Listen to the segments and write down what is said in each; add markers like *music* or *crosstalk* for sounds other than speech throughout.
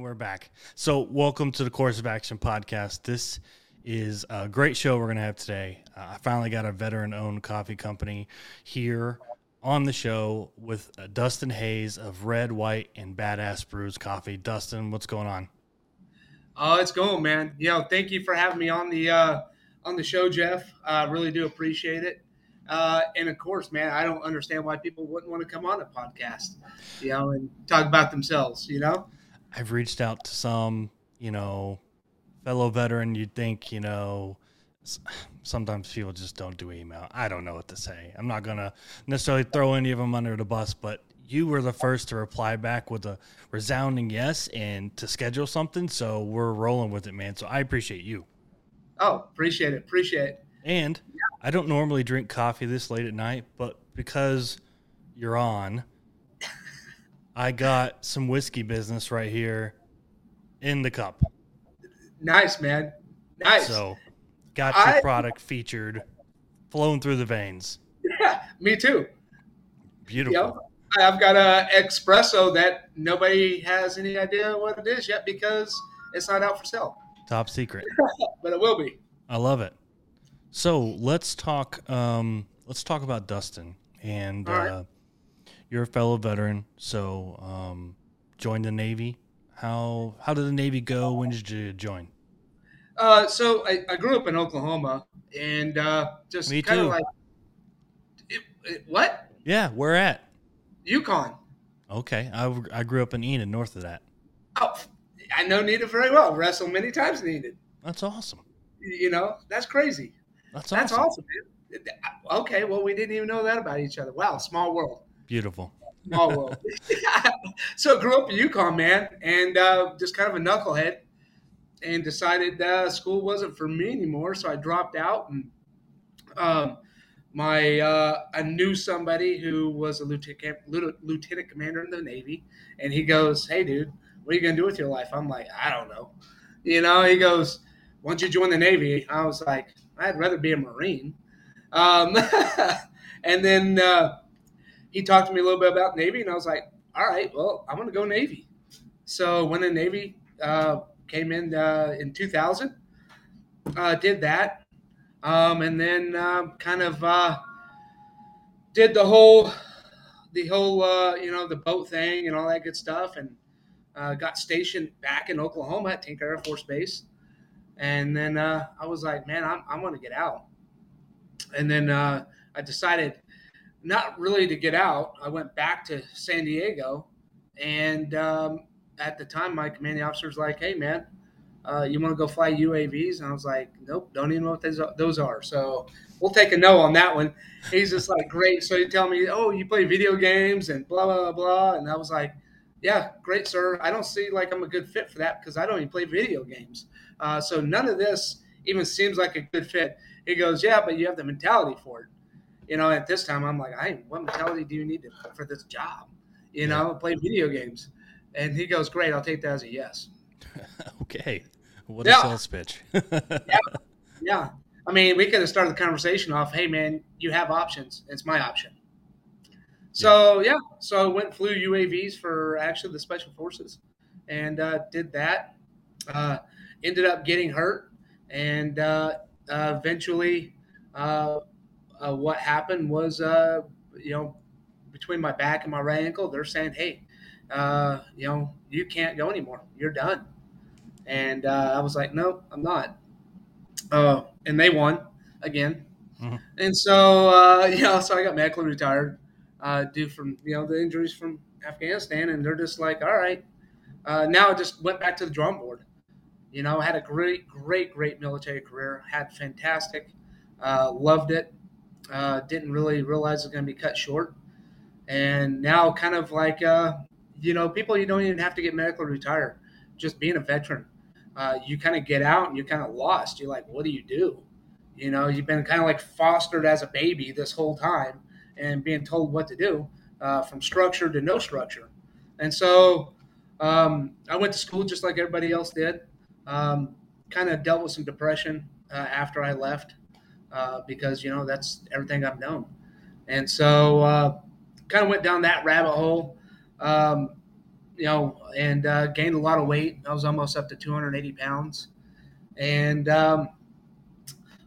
we're back. So, welcome to the Course of Action podcast. This is a great show we're going to have today. Uh, I finally got a veteran owned coffee company here on the show with uh, Dustin Hayes of Red, White, and Badass Brews Coffee. Dustin, what's going on? Oh, it's going, man. You know, thank you for having me on the uh, on the show, Jeff. I uh, really do appreciate it. Uh, and of course, man, I don't understand why people wouldn't want to come on a podcast, you know, and talk about themselves. You know, I've reached out to some, you know, fellow veteran. You'd think, you know, sometimes people just don't do email. I don't know what to say. I'm not gonna necessarily throw any of them under the bus, but you were the first to reply back with a resounding yes and to schedule something. So we're rolling with it, man. So I appreciate you. Oh, appreciate it. Appreciate it. And I don't normally drink coffee this late at night, but because you're on, I got some whiskey business right here in the cup. Nice, man. Nice. So, got your I, product featured, flowing through the veins. Yeah, me too. Beautiful. I've got a espresso that nobody has any idea what it is yet because it's not out for sale. Top secret. *laughs* but it will be. I love it. So let's talk. Um, let's talk about Dustin. And right. uh, you're a fellow veteran, so um, joined the Navy. How how did the Navy go? When did you join? Uh, so I, I grew up in Oklahoma, and uh, just kind of like it, it, what? Yeah, where at? Yukon. Okay, I, I grew up in Enid, north of that. Oh, I know Enid very well. Wrestled many times in Enid. That's awesome. You know, that's crazy. That's awesome. That's awesome. Okay, well, we didn't even know that about each other. Wow, small world. Beautiful. World. *laughs* *laughs* so I grew up in Yukon, man, and uh, just kind of a knucklehead, and decided uh, school wasn't for me anymore. So I dropped out, and um, my uh, I knew somebody who was a lieutenant lieutenant commander in the Navy, and he goes, "Hey, dude, what are you gonna do with your life?" I'm like, "I don't know." You know, he goes, "Why don't you join the Navy?" I was like, "I'd rather be a Marine." Um, *laughs* and then uh, he talked to me a little bit about Navy, and I was like, "All right, well, I'm gonna go Navy." So when the Navy, uh, came in uh, in 2000, uh, did that um, and then uh, kind of uh, did the whole the whole uh, you know the boat thing and all that good stuff, and uh, got stationed back in Oklahoma at Tinker Air Force Base, and then I was like, man, I'm I'm gonna get out, and then I decided not really to get out. I went back to San Diego, and um, at the time, my commanding officer was like, hey, man uh, you want to go fly UAVs? And I was like, nope, don't even know what those, are. So we'll take a no on that one. He's just like, great. So he tell me, oh, you play video games and blah, blah, blah. And I was like, yeah, great, sir. I don't see like I'm a good fit for that because I don't even play video games. Uh, so none of this even seems like a good fit. He goes, yeah, but you have the mentality for it. You know, at this time, I'm like, I what mentality do you need to, for this job? You know, I play video games. And he goes, great, I'll take that as a yes. *laughs* okay. What yeah. a sales pitch. *laughs* yeah. Yeah. I mean, we could have started the conversation off, hey, man, you have options. It's my option. So, yeah. yeah. So I went flew UAVs for actually the Special Forces and uh, did that. Uh, ended up getting hurt. And uh, eventually, uh, uh, what happened was, uh, you know, between my back and my right ankle, they're saying, hey, you know, you can't go anymore. You're done and uh, I was like, no, I'm not. Uh, and they won again. Mm-hmm. And so, uh, *laughs* you know, so I got medically retired uh, due from, you know, the injuries from Afghanistan. And they're just like, all right. Uh, now I just went back to the drum board. You know, had a great, great, great military career. Had fantastic. Uh, loved it. Uh, didn't really realize it was going to be cut short. And now, kind of like, uh, you know, people you don't even have to get medically retired. Just being a veteran uh, you kind of get out and you're kind of lost. You're like, what do you do? You know, you've been kind of like fostered as a baby this whole time and being told what to do uh, from structure to no structure. And so um, I went to school just like everybody else did. Um, kind of dealt with some depression uh, after I left uh, because, you know, that's everything I've known. And so uh, kind of went down that rabbit hole. Um, you know, and uh, gained a lot of weight. I was almost up to 280 pounds, and um,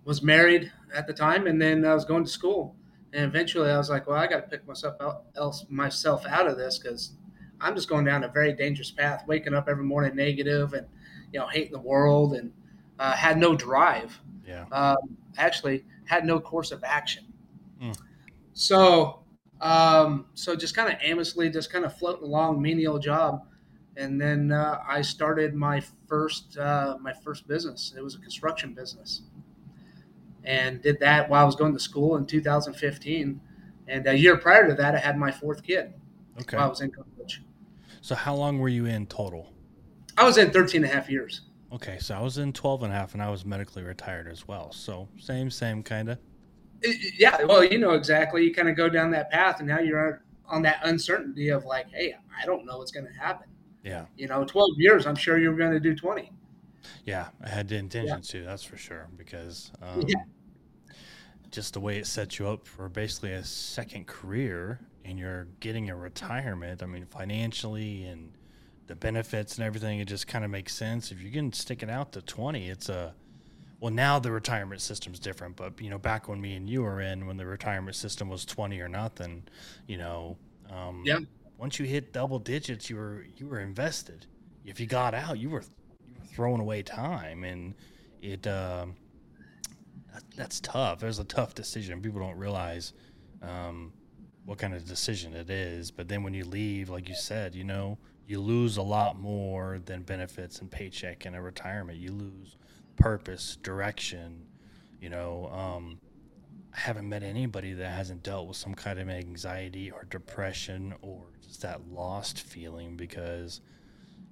was married at the time, and then I was going to school. And eventually, I was like, well, I got to pick myself out, else myself out of this because I'm just going down a very dangerous path. Waking up every morning negative, and you know, hating the world, and uh, had no drive. Yeah. Um, actually, had no course of action. Mm. So, um, so just kind of aimlessly, just kind of floating along, menial job, and then uh, I started my first uh, my first business. It was a construction business, and did that while I was going to school in 2015. And a year prior to that, I had my fourth kid. Okay. While I was in college. So how long were you in total? I was in 13 and a half years. Okay, so I was in 12 and a half and I was medically retired as well. So same, same kind of. Yeah, well, you know exactly. You kind of go down that path and now you're on that uncertainty of like, hey, I don't know what's going to happen. Yeah. You know, 12 years, I'm sure you're going to do 20. Yeah, I had the intention yeah. to, that's for sure, because um, yeah. just the way it sets you up for basically a second career and you're getting a retirement, I mean, financially and the benefits and everything, it just kind of makes sense. If you can stick it out to 20, it's a, well, now the retirement system's different, but, you know, back when me and you were in, when the retirement system was 20 or nothing, you know, um, yeah. once you hit double digits, you were, you were invested. If you got out, you were, you were throwing away time and it, um, that, that's tough. It was a tough decision. People don't realize, um, what kind of decision it is. But then when you leave, like you said, you know, you lose a lot more than benefits and paycheck in a retirement. You lose purpose, direction. You know, um, I haven't met anybody that hasn't dealt with some kind of anxiety or depression or just that lost feeling because,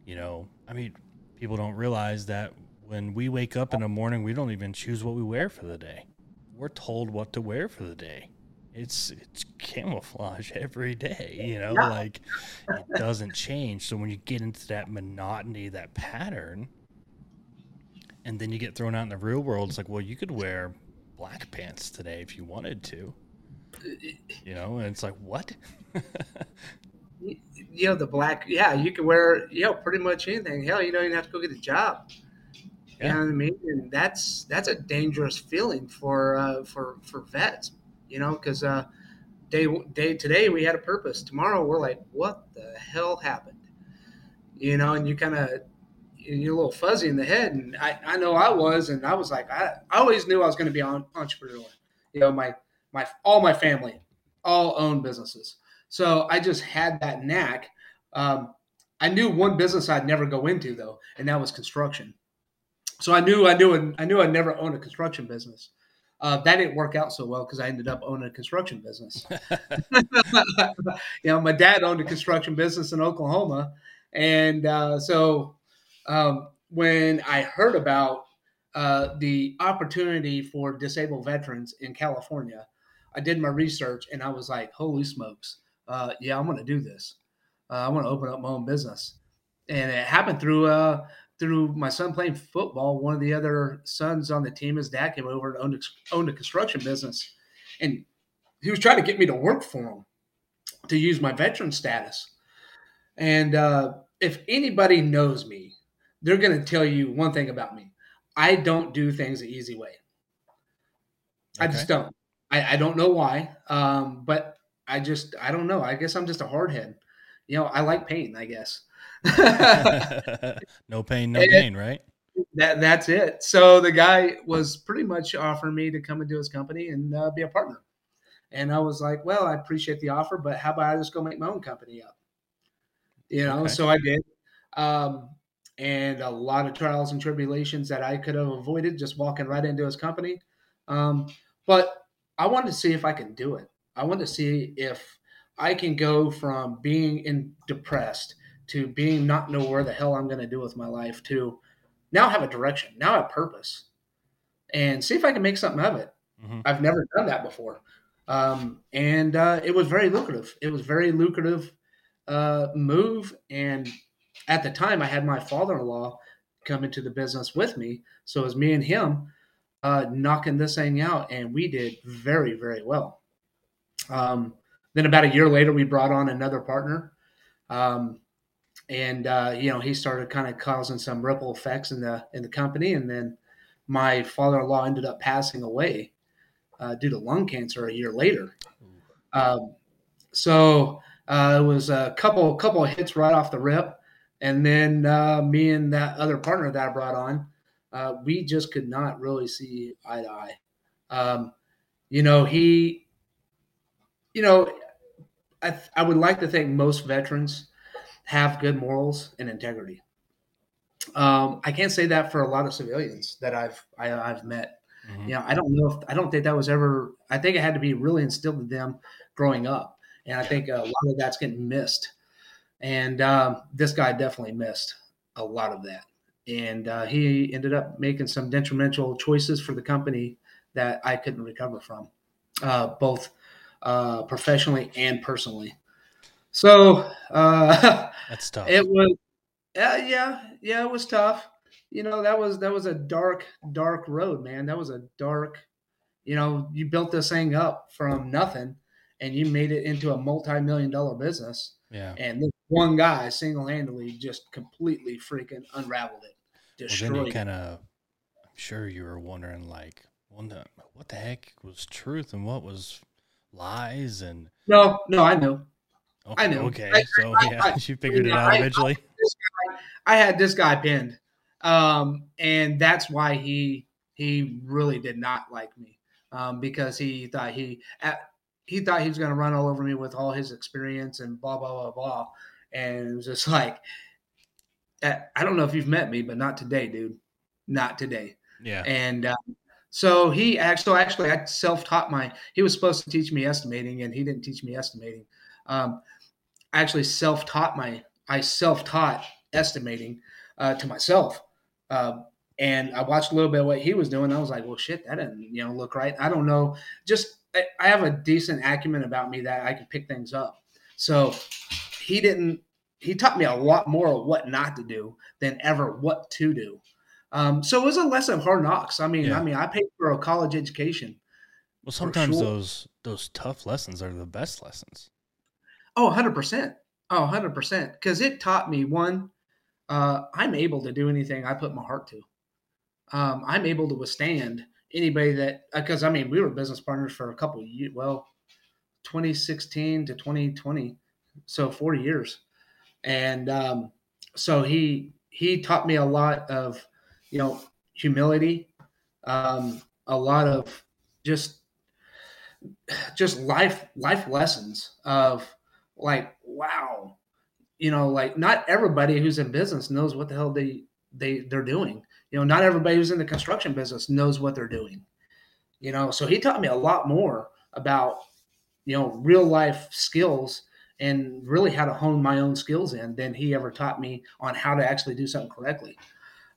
you know, I mean, people don't realize that when we wake up in the morning, we don't even choose what we wear for the day. We're told what to wear for the day it's it's camouflage every day you know yeah. like it doesn't change. So when you get into that monotony that pattern and then you get thrown out in the real world it's like well you could wear black pants today if you wanted to. You know and it's like what? *laughs* You know the black yeah you can wear you know pretty much anything. Hell you don't even have to go get a job. Yeah. you know what i mean? And that's that's a dangerous feeling for uh, for for vets you know, because uh, day day today we had a purpose. Tomorrow we're like, what the hell happened? You know, and you kind of you're a little fuzzy in the head, and I, I know I was, and I was like, I, I always knew I was going to be an entrepreneur. You know, my my all my family all own businesses, so I just had that knack. Um, I knew one business I'd never go into though, and that was construction. So I knew I knew I knew I'd never own a construction business. Uh, that didn't work out so well because I ended up owning a construction business. *laughs* *laughs* you know, my dad owned a construction business in Oklahoma, and uh, so um, when I heard about uh, the opportunity for disabled veterans in California, I did my research and I was like, "Holy smokes! Uh, yeah, I'm going to do this. Uh, I want to open up my own business." And it happened through uh, through my son playing football, one of the other sons on the team, his dad came over and owned a, owned a construction business. And he was trying to get me to work for him to use my veteran status. And uh, if anybody knows me, they're going to tell you one thing about me I don't do things the easy way. Okay. I just don't. I, I don't know why, um, but I just, I don't know. I guess I'm just a hardhead. You know, I like pain, I guess. *laughs* no pain, no and gain, right? That that's it. So the guy was pretty much offering me to come into his company and uh, be a partner. And I was like, well, I appreciate the offer, but how about I just go make my own company up? You know, okay. so I did. Um, and a lot of trials and tribulations that I could have avoided just walking right into his company. Um, but I wanted to see if I can do it. I wanted to see if I can go from being in depressed to being not know where the hell I'm going to do with my life to now have a direction, now have purpose, and see if I can make something of it. Mm-hmm. I've never done that before, um, and uh, it was very lucrative. It was very lucrative uh, move, and at the time, I had my father-in-law come into the business with me, so it was me and him uh, knocking this thing out, and we did very, very well. Um, then about a year later, we brought on another partner. Um, and uh, you know he started kind of causing some ripple effects in the in the company, and then my father-in-law ended up passing away uh, due to lung cancer a year later. Um, so uh, it was a couple couple of hits right off the rip, and then uh, me and that other partner that I brought on, uh, we just could not really see eye to eye. Um, you know, he, you know, I, th- I would like to think most veterans have good morals and integrity. Um, I can't say that for a lot of civilians that I've I, have i have met. Mm-hmm. You know, I don't know if I don't think that was ever. I think it had to be really instilled in them growing up, and I think a lot of that's getting missed. And um, this guy definitely missed a lot of that, and uh, he ended up making some detrimental choices for the company that I couldn't recover from, uh, both uh, professionally and personally. So uh, *laughs* that's tough. It was, yeah, yeah, yeah. It was tough. You know, that was that was a dark, dark road, man. That was a dark. You know, you built this thing up from nothing, and you made it into a multi-million dollar business. Yeah. And this one guy single-handedly just completely freaking unraveled it. Destroyed. Well, then you kind of, I'm sure you were wondering, like, the, what the heck was truth and what was lies and no no i know i know okay I, so I, yeah I, *laughs* you figured it out eventually I, had this guy pinned um and that's why he he really did not like me um because he thought he at, he thought he was going to run all over me with all his experience and blah blah blah blah and it was just *laughs* like i don't know if you've met me but not today dude not today yeah and um, so he actually, actually, I self-taught my. He was supposed to teach me estimating, and he didn't teach me estimating. Um, Actually self-taught my. I self-taught estimating uh, to myself, uh, and I watched a little bit of what he was doing. I was like, well, shit, that didn't you know look right. I don't know. Just I, I have a decent acumen about me that I can pick things up. So he didn't. He taught me a lot more of what not to do than ever what to do. Um, so it was a lesson of hard knocks. I mean, yeah. I mean, I paid for a college education. Well, sometimes sure. those those tough lessons are the best lessons. Oh, 100%. Oh, 100%. Because it taught me one, uh, I'm able to do anything I put my heart to. Um, I'm able to withstand anybody that, because uh, I mean, we were business partners for a couple years, well, 2016 to 2020, so 40 years. And um, so he, he taught me a lot of you know, humility, um, a lot of just just life life lessons of like wow. You know like not everybody who's in business knows what the hell they they they're doing. You know not everybody who's in the construction business knows what they're doing. You know so he taught me a lot more about you know real life skills and really how to hone my own skills in than he ever taught me on how to actually do something correctly.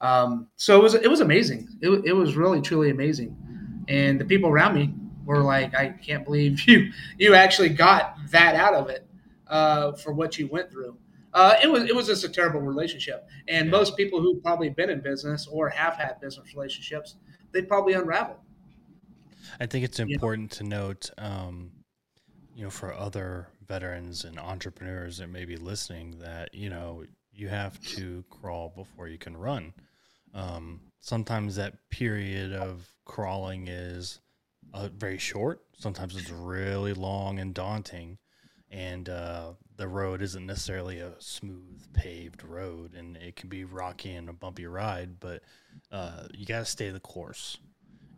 Um, so it was it was amazing. It, it was really truly amazing, and the people around me were like, "I can't believe *laughs* you you actually got that out of it uh, for what you went through." Uh, it was it was just a terrible relationship, and yeah. most people who've probably been in business or have had business relationships, they probably unravel. I think it's important to note, um, you know, for other veterans and entrepreneurs that may be listening, that you know you have to crawl before you can run. Um, sometimes that period of crawling is uh, very short. Sometimes it's really long and daunting, and uh, the road isn't necessarily a smooth paved road, and it can be rocky and a bumpy ride. But uh, you got to stay the course,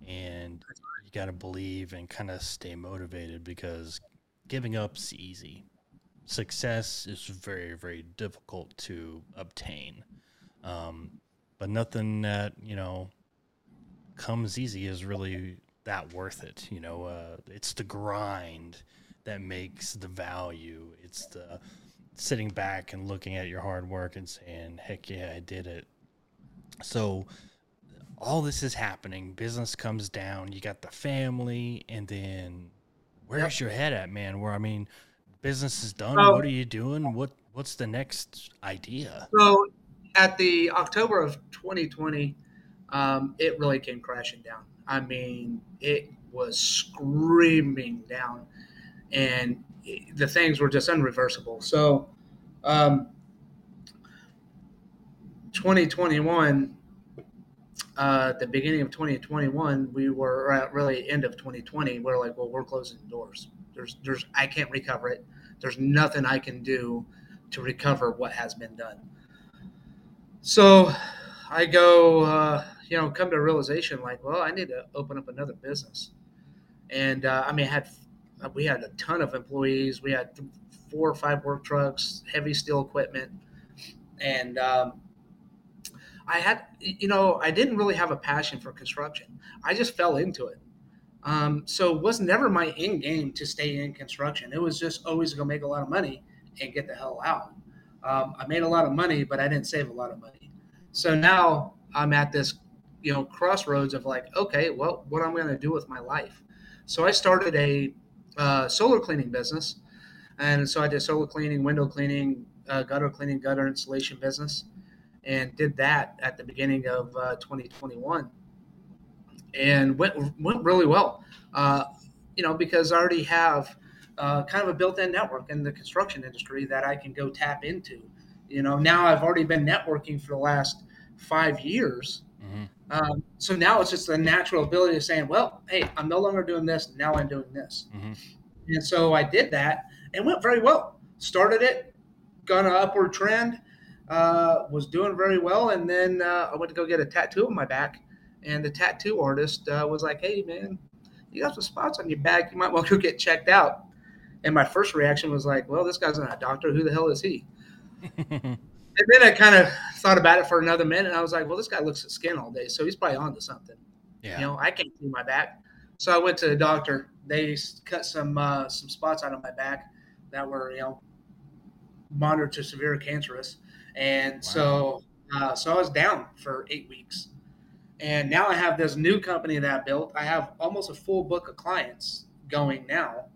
and you got to believe and kind of stay motivated because giving up's easy. Success is very very difficult to obtain. Um, but nothing that you know comes easy is really that worth it. You know, uh, it's the grind that makes the value. It's the sitting back and looking at your hard work and saying, "Heck yeah, I did it." So all this is happening. Business comes down. You got the family, and then where's your head at, man? Where I mean, business is done. what are you doing? What What's the next idea? So at the October of 2020, um, it really came crashing down. I mean, it was screaming down, and the things were just unreversible. So, um, 2021, uh, the beginning of 2021, we were at really end of 2020. We are like, well, we're closing doors. There's, there's, I can't recover it. There's nothing I can do to recover what has been done. So I go, uh, you know, come to a realization like, well, I need to open up another business. And uh, I mean, I had we had a ton of employees. We had four or five work trucks, heavy steel equipment, and um, I had, you know, I didn't really have a passion for construction. I just fell into it. Um, so it was never my end game to stay in construction. It was just always to make a lot of money and get the hell out. Um, I made a lot of money, but I didn't save a lot of money. So now I'm at this, you know, crossroads of like, okay, well, what am going to do with my life. So I started a uh, solar cleaning business, and so I did solar cleaning, window cleaning, uh, gutter cleaning, gutter installation business, and did that at the beginning of uh, 2021, and went went really well. Uh, you know, because I already have uh, kind of a built-in network in the construction industry that I can go tap into. You know, now I've already been networking for the last five years. Mm-hmm. Um, so now it's just a natural ability of saying, well, hey, I'm no longer doing this. Now I'm doing this. Mm-hmm. And so I did that and went very well. Started it, got an upward trend, uh, was doing very well. And then uh, I went to go get a tattoo on my back. And the tattoo artist uh, was like, hey, man, you got some spots on your back. You might *laughs* want to go get checked out. And my first reaction was like, well, this guy's not a doctor. Who the hell is he? *laughs* and then I kind of thought about it for another minute. And I was like, well, this guy looks at skin all day. So he's probably onto something. Yeah. You know, I can't see my back. So I went to the doctor. They cut some uh, some spots out of my back that were, you know, moderate to severe cancerous. And wow. so uh, so I was down for eight weeks. And now I have this new company that I built. I have almost a full book of clients going now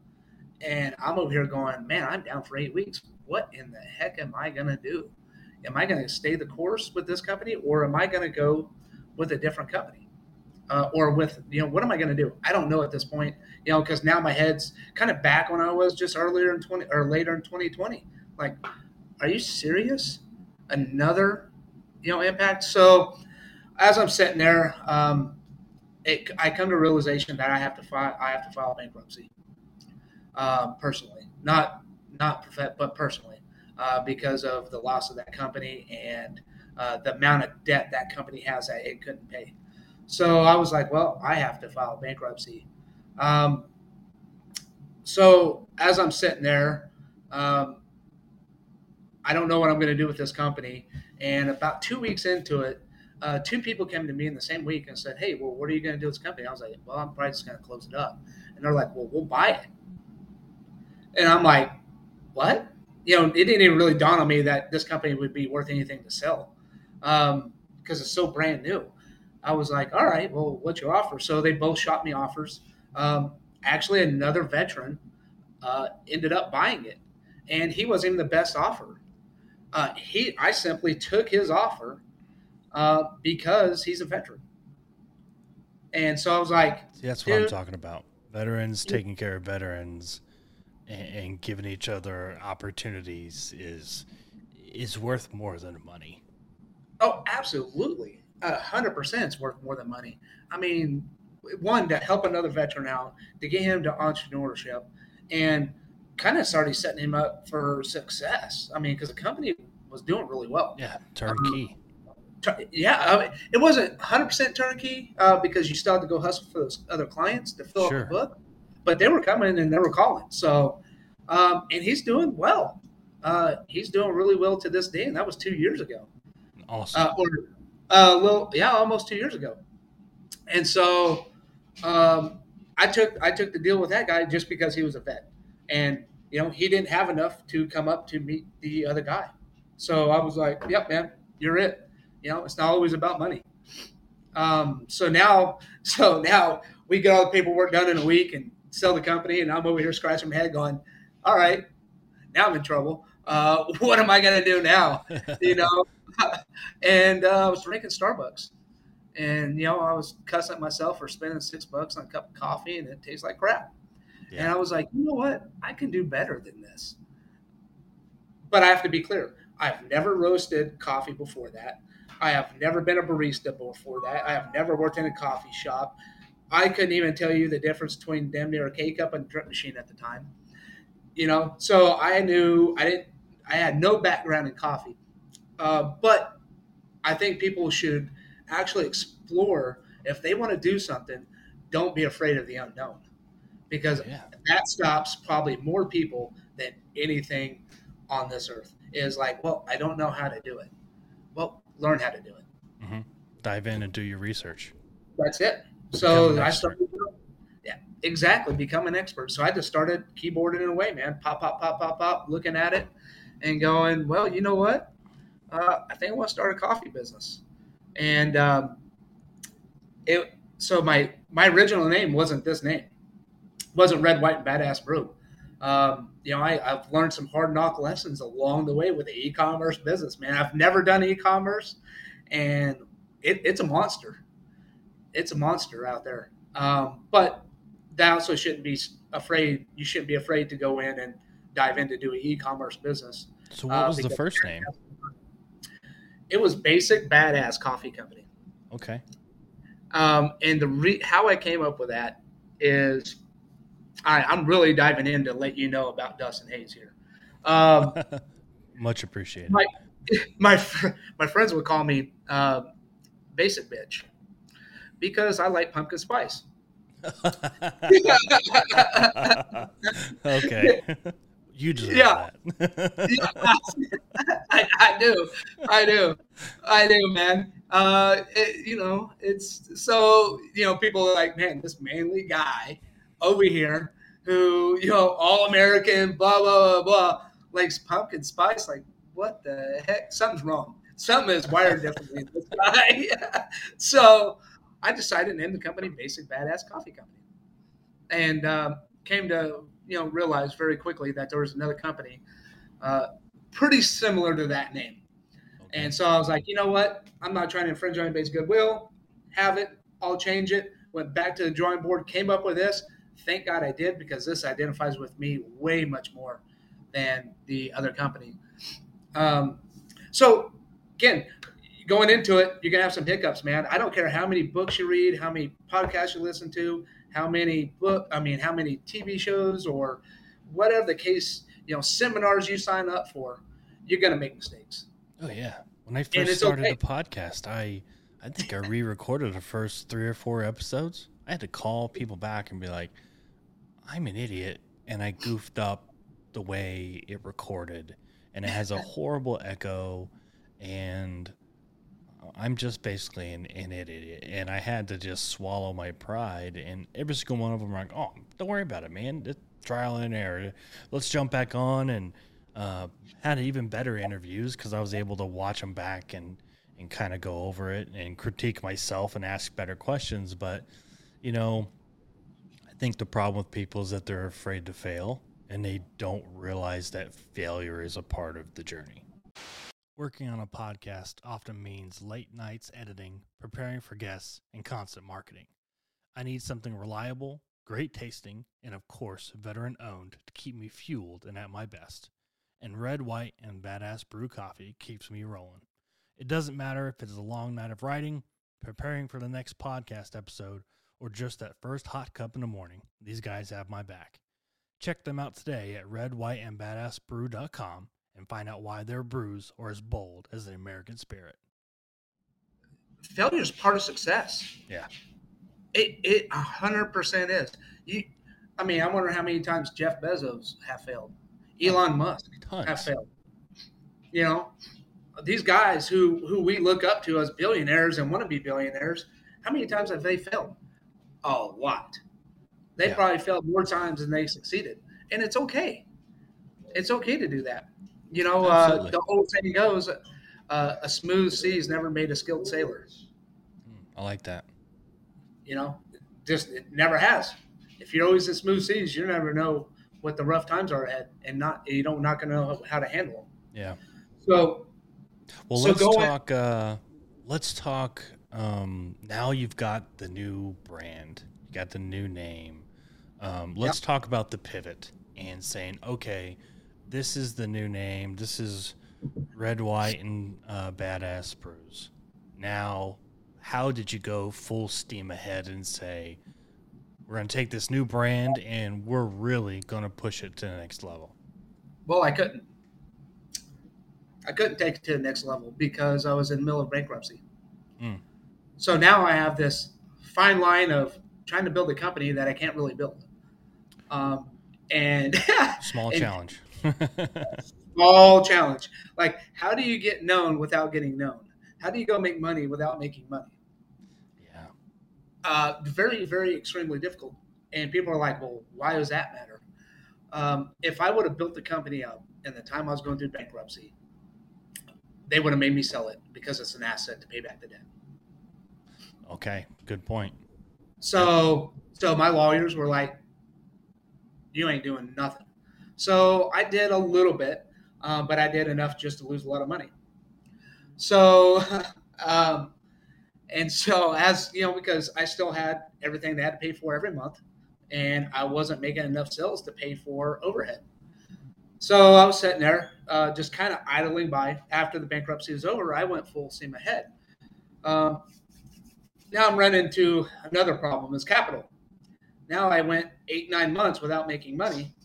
and I'm over here going, man, I'm down for eight weeks. What in the heck am I going to do? Am I going to stay the course with this company or am I going to go with a different company? Uh, or with, you know, what am I going to do? I don't know at this point, you know, because now my head's kind of back when I was just earlier in 20 or later in 2020. Like, are you serious? Another, you know, impact. So as I'm sitting there, um, it, I come to realization that I have to file, I have to file bankruptcy uh, personally, not not but personally, uh, because of the loss of that company and uh, the amount of debt that company has that it couldn't pay. So I was like, well, I have to file bankruptcy. Um, so as I'm sitting there, um, I don't know what I'm going to do with this company. And about two weeks into it, uh, two people came to me in the same week and said, "Hey, well, what are you going to do with this company?" I was like, "Well, I'm probably just going to close it up." And they're like, "Well, we'll buy it." And I'm like, what? You know, it didn't even really dawn on me that this company would be worth anything to sell because um, it's so brand new. I was like, all right, well, what's your offer? So they both shot me offers. Um, actually, another veteran uh, ended up buying it, and he wasn't even the best offer. Uh, he, I simply took his offer uh, because he's a veteran, and so I was like, See, that's what I'm talking about. Veterans taking care of veterans and, and giving each other opportunities is is worth more than money. Oh, absolutely. A hundred percent it's worth more than money. I mean, one, to help another veteran out, to get him to entrepreneurship and kind of started setting him up for success. I mean, because the company was doing really well. Yeah, turnkey. Um, yeah, I mean, it wasn't 100% turnkey uh, because you still had to go hustle for those other clients to fill sure. up the book but they were coming and they were calling. So, um, and he's doing well. Uh, he's doing really well to this day, and that was two years ago. Awesome. Uh, or, uh, well, yeah, almost two years ago. And so, um, I took I took the deal with that guy just because he was a vet, and you know he didn't have enough to come up to meet the other guy. So I was like, "Yep, man, you're it." You know, it's not always about money. Um, so now, *laughs* so now we get all the paperwork done in a week, and sell the company, and I'm over here scratching my head, going, "All right, now I'm in trouble. Uh, *laughs* what am I going to do now?" *laughs* you know. *laughs* and uh, I was drinking Starbucks, and you know I was cussing at myself for spending six bucks on a cup of coffee, and it tastes like crap. Yeah. And I was like, you know what? I can do better than this. But I have to be clear. I've never roasted coffee before that. I have never been a barista before that. I have never worked in a coffee shop. I couldn't even tell you the difference between damn near a K cup and a drip machine at the time. You know, so I knew I didn't. I had no background in coffee, uh, but I think people should actually explore if they want to do something. Don't be afraid of the unknown, because Yeah. that stops probably more people than anything on this earth. Is like, well, I don't know how to do it. Well, learn how to do it. Dive in and do your research. That's it. So I started. Yeah, exactly. Become an expert. So I just started keyboarding away, man. Pop, pop, pop, pop, pop. Looking at it and going, well, you know what? Uh, I think I want to start a coffee business. And um, it. So my my original name wasn't this name. wasn't Red, White, and Badass Brew. Um, you know, I, I've learned some hard knock lessons along the way with the e-commerce business, man. I've never done e-commerce, and it, it's a monster it's a monster out there. Um, but that also shouldn't be afraid. You shouldn't be afraid to go in and dive into doing an e-commerce business. So what Uh, was the first name? It was Basic Badass Coffee Company. Okay. Um, and the re- how I came up with that is, I, I'm really diving in to let you know about Dustin Hayes here. Um, *laughs* Much appreciated. My- *laughs* my my friends would call me uh, Basic Bitch because I like pumpkin spice. *laughs* okay. You deserve Yeah. that. *laughs* I, I do, I do, I do, man. Uh, it, you know, it's so you know people are like, man, this manly guy over here who you know all American, blah blah blah blah, likes pumpkin spice. Like, what the heck? Something's wrong. Something is wired differently. in this guy. *laughs* so I decided to name the company Basic Badass Coffee Company, and um, came to you know realize very quickly that there was another company uh, pretty similar to that name. Okay. And so I was like, you know what? I'm not trying to infringe on anybody's goodwill. Have it. I'll change it. Went back to the drawing board, came up with this. Thank God I did because this identifies with me way much more than the other company. Um, so again, going into it, you're gonna have some hiccups, man. I don't care how many books you read, how many podcasts you listen to, how many book, I mean, how many TV shows or whatever the case, you know, seminars you sign up for, you're gonna make mistakes. Oh yeah. When I first started okay. the podcast, I I think I re-recorded the first three or four episodes. I had to call people back and be like, "I'm an idiot," and I goofed up the way it recorded, and it has a horrible echo, and I'm just basically an, an idiot, and I had to just swallow my pride. And every single one of them were like, "Oh, don't worry about it, man. It's trial and error. Let's jump back on." And uh, had even better interviews because I was able to watch them back and and kind of go over it and critique myself and ask better questions. But you know, I think the problem with people is that they're afraid to fail and they don't realize that failure is a part of the journey. Working on a podcast often means late nights editing, preparing for guests, and constant marketing. I need something reliable, great tasting, and of course, veteran owned to keep me fueled and at my best. And red, white, and badass brew coffee keeps me rolling. It doesn't matter if it's a long night of writing, preparing for the next podcast episode, or just that first hot cup in the morning. These guys have my back. Check them out today at redwhiteandbadassbrew.com and find out why their brews are as bold as the American spirit. Failure is part of success. Yeah. It it a hundred percent is. You, I mean, I wonder how many times Jeff Bezos have failed, Elon Musk have failed. You know, these guys who who we look up to as billionaires and want to be billionaires, how many times have they failed? A lot. They Yeah. probably failed more times than they succeeded, and it's okay. It's okay to do that. You know, uh, the old saying goes, uh, "A smooth sea is never made a skilled sailor." I like that. You know, just it never has. If you're always in smooth seas, you never know what the rough times are ahead, and not you don't not gonna know how to handle them. Yeah. So Well, So let's talk. Uh, let's talk. Um, now you've got the new brand, you got the new name. Um, let's talk about the pivot and saying, okay, this is the new name. This is Red, White, and uh, Badass Brews. Now, how did you go full steam ahead and say, we're going to take this new brand and we're really going to push it to the next level? Well, I couldn't. I couldn't take it to the next level because I was in the middle of bankruptcy. Mm. So now I have this fine line of trying to build a company that I can't really build. Um, and small *laughs* and challenge. *laughs* small challenge. Like, how do you get known without getting known? How do you go make money without making money? Yeah. Uh, very, very extremely difficult. And people are like, well, why does that matter? Um, if I would have built the company up in the time I was going through bankruptcy, they would have made me sell it because it's an asset to pay back the debt. Okay, good point. So, so my lawyers were like, "You ain't doing nothing." So I did a little bit, um, but I did enough just to lose a lot of money. So, *laughs* um, and so as you know, because I still had everything they had to pay for every month, and I wasn't making enough sales to pay for overhead. So I was sitting there, uh, just kind of idling by. After the bankruptcy was over, I went full steam ahead. Um, now I'm running into another problem is capital. Now I went eight, nine months without making money.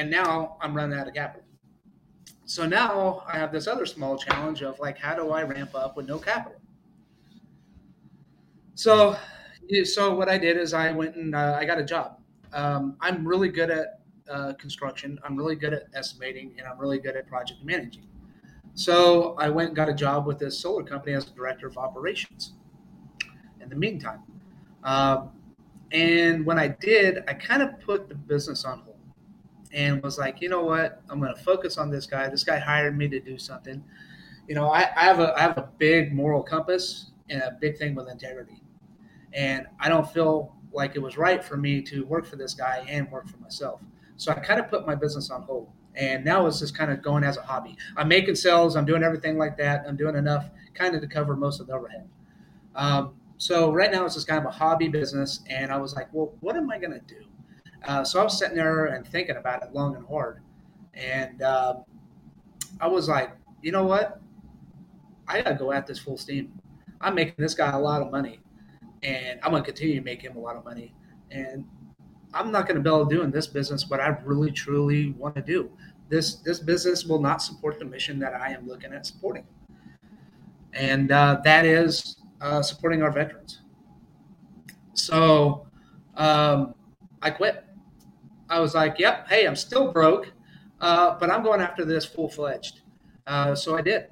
And now I'm running out of capital. So now I have this other small challenge of like, how do I ramp up with no capital? So, so what I did is I went and uh, I got a job. Um, I'm really good at uh, construction. I'm really good at estimating, and I'm really good at project managing. So I went and got a job with this solar company as a director of operations. In the meantime, um, and when I did, I kind of put the business on hold and was like, you know what, I'm going to focus on this guy. This guy hired me to do something. You know, I, I have a I have a big moral compass and a big thing with integrity, and I don't feel like it was right for me to work for this guy and work for myself. So I kind of put my business on hold. And now it's just kind of going as a hobby. I'm making sales, I'm doing everything like that. I'm doing enough kind of to cover most of the overhead. Um, so right now it's just kind of a hobby business. And I was like, well, what am I going to do? Uh, so I was sitting there and thinking about it long and hard. And uh, I was like, you know what? I got to go at this full steam. I'm making this guy a lot of money. And I'm going to continue to make him a lot of money. And I'm not going to be able to do in this business what I really truly want to do. This this business will not support the mission that I am looking at supporting, and uh, that is uh, supporting our veterans. So um, I quit. I was like, "Yep, hey, I'm still broke, uh, but I'm going after this full fledged." Uh, so I did.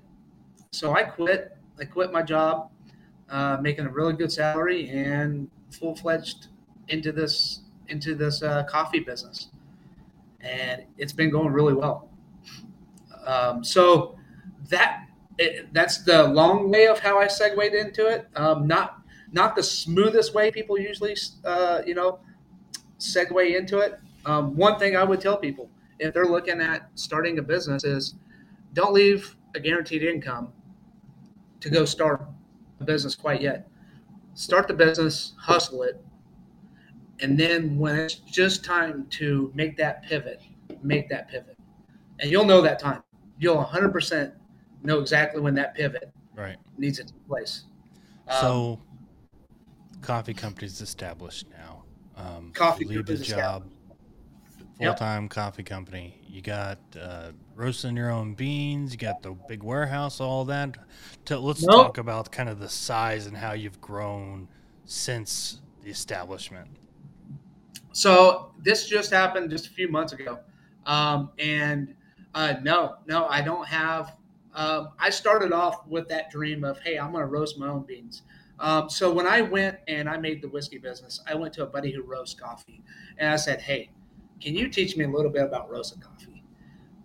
So I quit. I quit my job, uh, making a really good salary and full fledged into this into this uh, coffee business, and it's been going really well. Um, so that it, that's the long way of how I segued into it. Um, not not the smoothest way people usually uh, you know segue into it. Um, one thing I would tell people if they're looking at starting a business is don't leave a guaranteed income to go start a business quite yet. Start the business, hustle it, and then when it's just time to make that pivot, make that pivot. And you'll know that time. You'll 100% know exactly when that pivot right needs to take place. So, um, coffee company's established now. Um, coffee leave the job, full time yep. coffee company. You got uh, roasting your own beans. You got the big warehouse, all that. let's nope. talk about kind of the size and how you've grown since the establishment. So this just happened just a few months ago, um, and uh, no, no, I don't have. Um, I started off with that dream of, hey, I'm going to roast my own beans. Um, so when I went and I made the whiskey business, I went to a buddy who roasts coffee, and I said, hey, can you teach me a little bit about roasting coffee?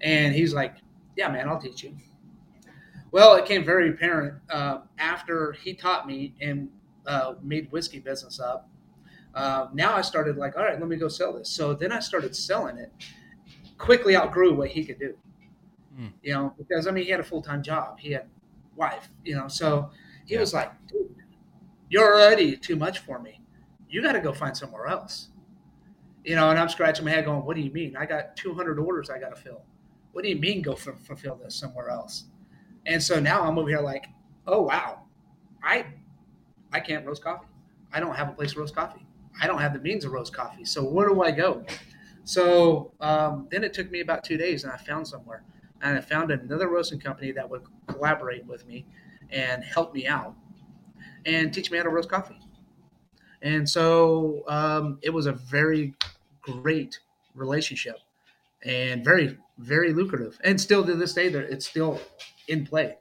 And he's like, yeah, man, I'll teach you. Well, it came very apparent uh, after he taught me and uh, made whiskey business up uh, now I started like, all right, let me go sell this. So then I started selling it. Quickly outgrew what he could do. Mm. You know, because I mean, he had a full time job. He had wife. You know, so he yeah. was like, dude, you're already too much for me. You got to go find somewhere else. You know, and I'm scratching my head, going, "What do you mean? I got 200 orders I got to fill. What do you mean go f- fulfill this somewhere else?" And so now I'm over here like, oh wow, I I can't roast coffee. I don't have a place to roast coffee. I don't have the means to roast coffee. So where do I go? So um, then it took me about two days, and I found somewhere, and I found another roasting company that would collaborate with me and help me out and teach me how to roast coffee. And so um, it was a very great relationship and very, very lucrative. And still to this day, it's still in play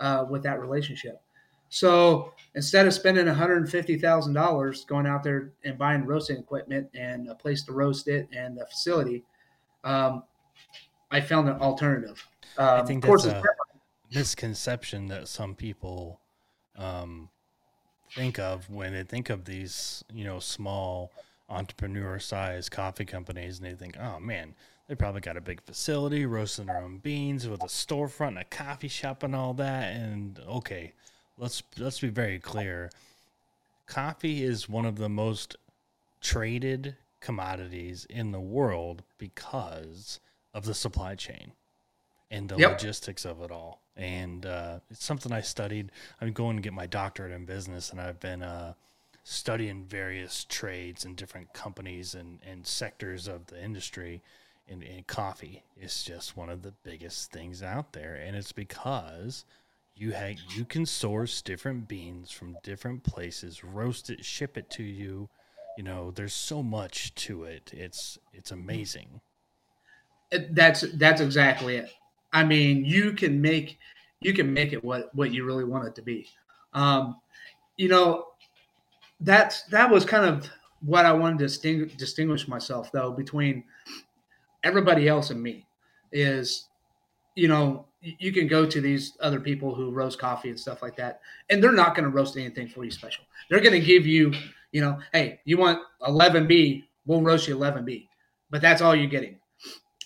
uh, with that relationship. So instead of spending $150,000 going out there and buying roasting equipment and a place to roast it and a facility, um, I found an alternative. Um, I think that's a misconception that some people um, think of when they think of these, you know, small entrepreneur size coffee companies and they think, oh man, they probably got a big facility, roasting their own beans with a storefront and a coffee shop and all that. And okay, let's let's be very clear. Coffee is one of the most traded commodities in the world because of the supply chain and the yep. logistics of it all. And uh, it's something I studied. I'm going to get my doctorate in business, and I've been uh, studying various trades and different companies and, and sectors of the industry. And, and coffee is just one of the biggest things out there, and it's because you have you can source different beans from different places, roast it, ship it to you. You know, there's so much to it. It's it's amazing. That's that's exactly it. I mean, you can make you can make it what what you really want it to be. Um, you know, that's that was kind of what I wanted to distinguish, distinguish myself though between everybody else and me is, you know, you can go to these other people who roast coffee and stuff like that, and they're not going to roast anything for you special. They're going to give you, you know, hey, you want 11B, we'll roast you 11B, but that's all you're getting.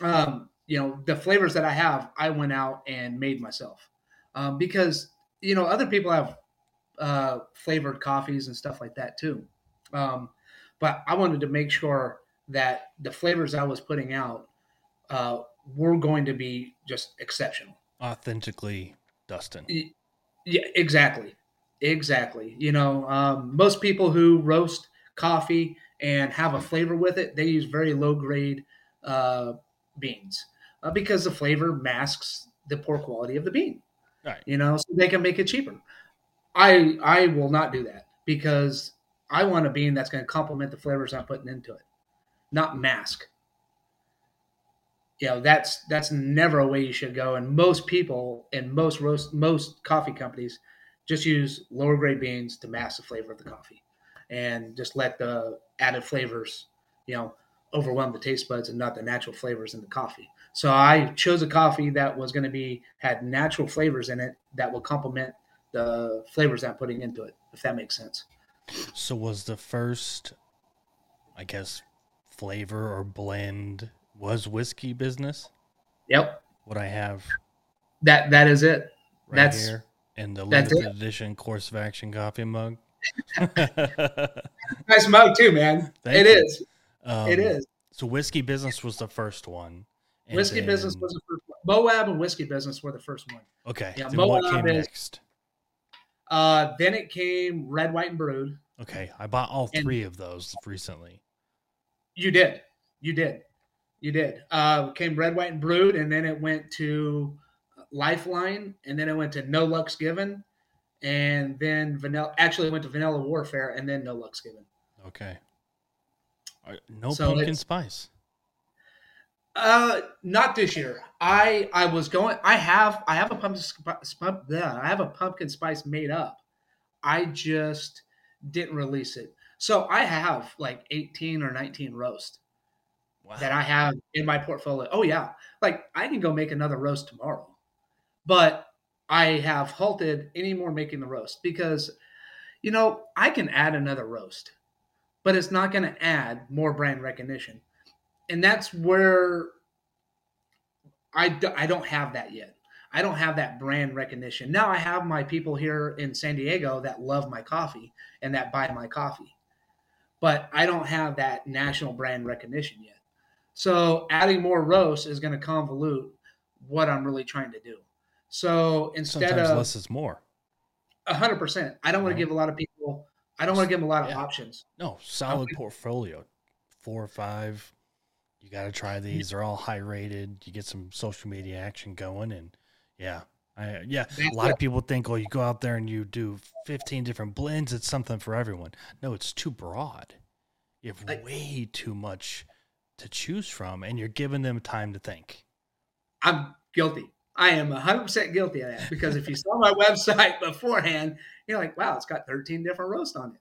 Um, you know the flavors that I have, I went out and made myself um, because you know other people have uh, flavored coffees and stuff like that too. Um, but I wanted to make sure that the flavors I was putting out uh, were going to be just exceptional, authentically Dustin. Yeah, exactly, exactly. You know, um, most people who roast coffee and have a flavor with it, they use very low grade uh, beans uh, because the flavor masks the poor quality of the bean. Right. You know, so they can make it cheaper. I I will not do that because I want a bean that's going to complement the flavors I'm putting into it, not mask. You know, that's that's never a way you should go. And most people and most roast most coffee companies just use lower grade beans to mask the flavor of the coffee, and just let the added flavors, you know, overwhelm the taste buds and not the natural flavors in the coffee. So I chose a coffee that was going to be had natural flavors in it that will complement the flavors I'm putting into it, if that makes sense. So was the first, I guess, flavor or blend was whiskey business? Yep. What I have that that is it. Right that's here in the limited edition course of action coffee mug. *laughs* *laughs* nice mug too, man. Thank it you. is. Um, it is. So whiskey business was the first one. Whiskey then... business was the first one. Moab and whiskey business were the first one. Okay. Yeah, Moab what came is, next? Uh, then it came red, white, and brewed. Okay, I bought all three and of those recently. You did, you did, you did. Uh, came red, white, and brewed, and then it went to Lifeline, and then it went to No Lux Given, and then vanilla. Actually, went to Vanilla Warfare, and then No Lux Given. Okay. No so pumpkin spice. Uh, not this year. I I was going. I have I have a pumpkin yeah, I have a pumpkin spice made up. I just didn't release it. So I have like 18 or 19 roast wow. that I have in my portfolio. Oh yeah, like I can go make another roast tomorrow, but I have halted any more making the roast because, you know, I can add another roast, but it's not going to add more brand recognition and that's where I, I don't have that yet. I don't have that brand recognition. Now I have my people here in San Diego that love my coffee and that buy my coffee. But I don't have that national brand recognition yet. So adding more roast is going to convolute what I'm really trying to do. So instead Sometimes of less is more. A hundred percent. I don't want to give a lot of people. I don't want to give them a lot of Yeah. options. No, solid portfolio. Four or five. You got to try these. They're all high rated. You get some social media action going, and yeah, I, yeah. A lot it. of people think, oh, you go out there and you do 15 different blends. It's something for everyone. No, it's too broad. You have I- way too much to choose from, and you're giving them time to think. I'm guilty. I am 100% guilty of that because if you saw my website *laughs* beforehand, you're like, wow, it's got 13 different roasts on it.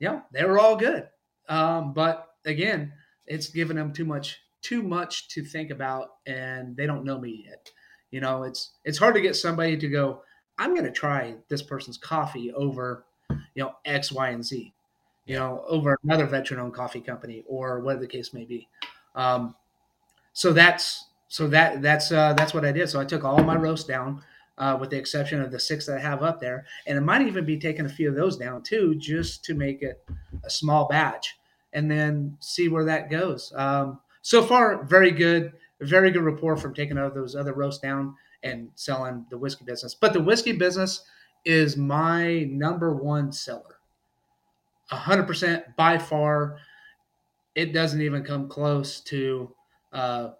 Yeah, they were all good. Um, but again, it's given them too much too much to think about and they don't know me yet. You know, it's it's hard to get somebody to go, I'm going to try this person's coffee over, you know, X, Y, and Z. You Yeah. know, over another veteran-owned coffee company or whatever the case may be. Um, so that's so that that's uh, that's what I did. So I took all my roasts down, uh, with the exception of the six that I have up there, and it might even be taking a few of those down too, just to make it a small batch, and then see where that goes. Um, so far, very good, very good rapport from taking out those other roasts down and selling the whiskey business. But the whiskey business is my number one seller, hundred percent by far. It doesn't even come close to. Uh,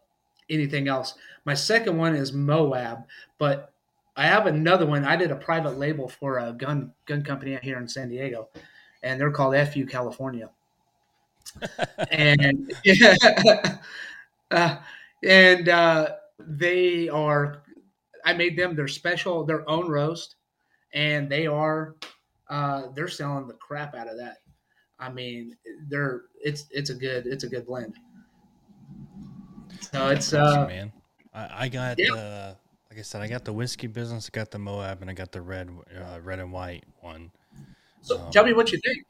anything else. My second one is Moab, but I have another one. I did a private label for a gun gun company out here in San Diego, and they're called FU California. And *laughs* uh, and uh, they are. I made them their special, their own roast, and they are uh, they're selling the crap out of that. I mean, they're it's it's a good it's a good blend. So it's uh, man. I, I got yeah. uh, like I said, I got the whiskey business, I got the Moab, and I got the red, uh, red and white one. So Um, tell me what you think.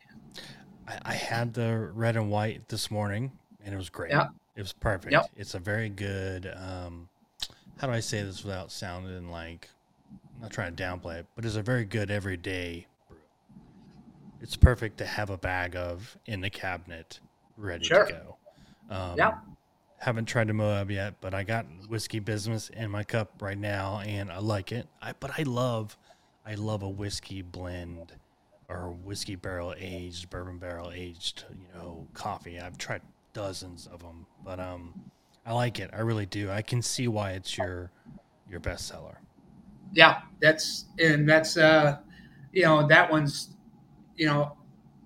I, I had the red and white this morning, and it was great. Yeah. It was perfect. Yep. It's a very good. Um, how do I say this without sounding like I'm not trying to downplay it, but it's a very good everyday brew. It's perfect to have a bag of in the cabinet, ready Sure. to go. Um, Yeah. Haven't tried the Moab yet, but I got whiskey business in my cup right now, and I like it. I but I love, I love a whiskey blend or whiskey barrel aged, bourbon barrel aged, you know, coffee. I've tried dozens of them, but um, I like it. I really do. I can see why it's your your best seller. Yeah, that's and that's uh, you know that one's, you know,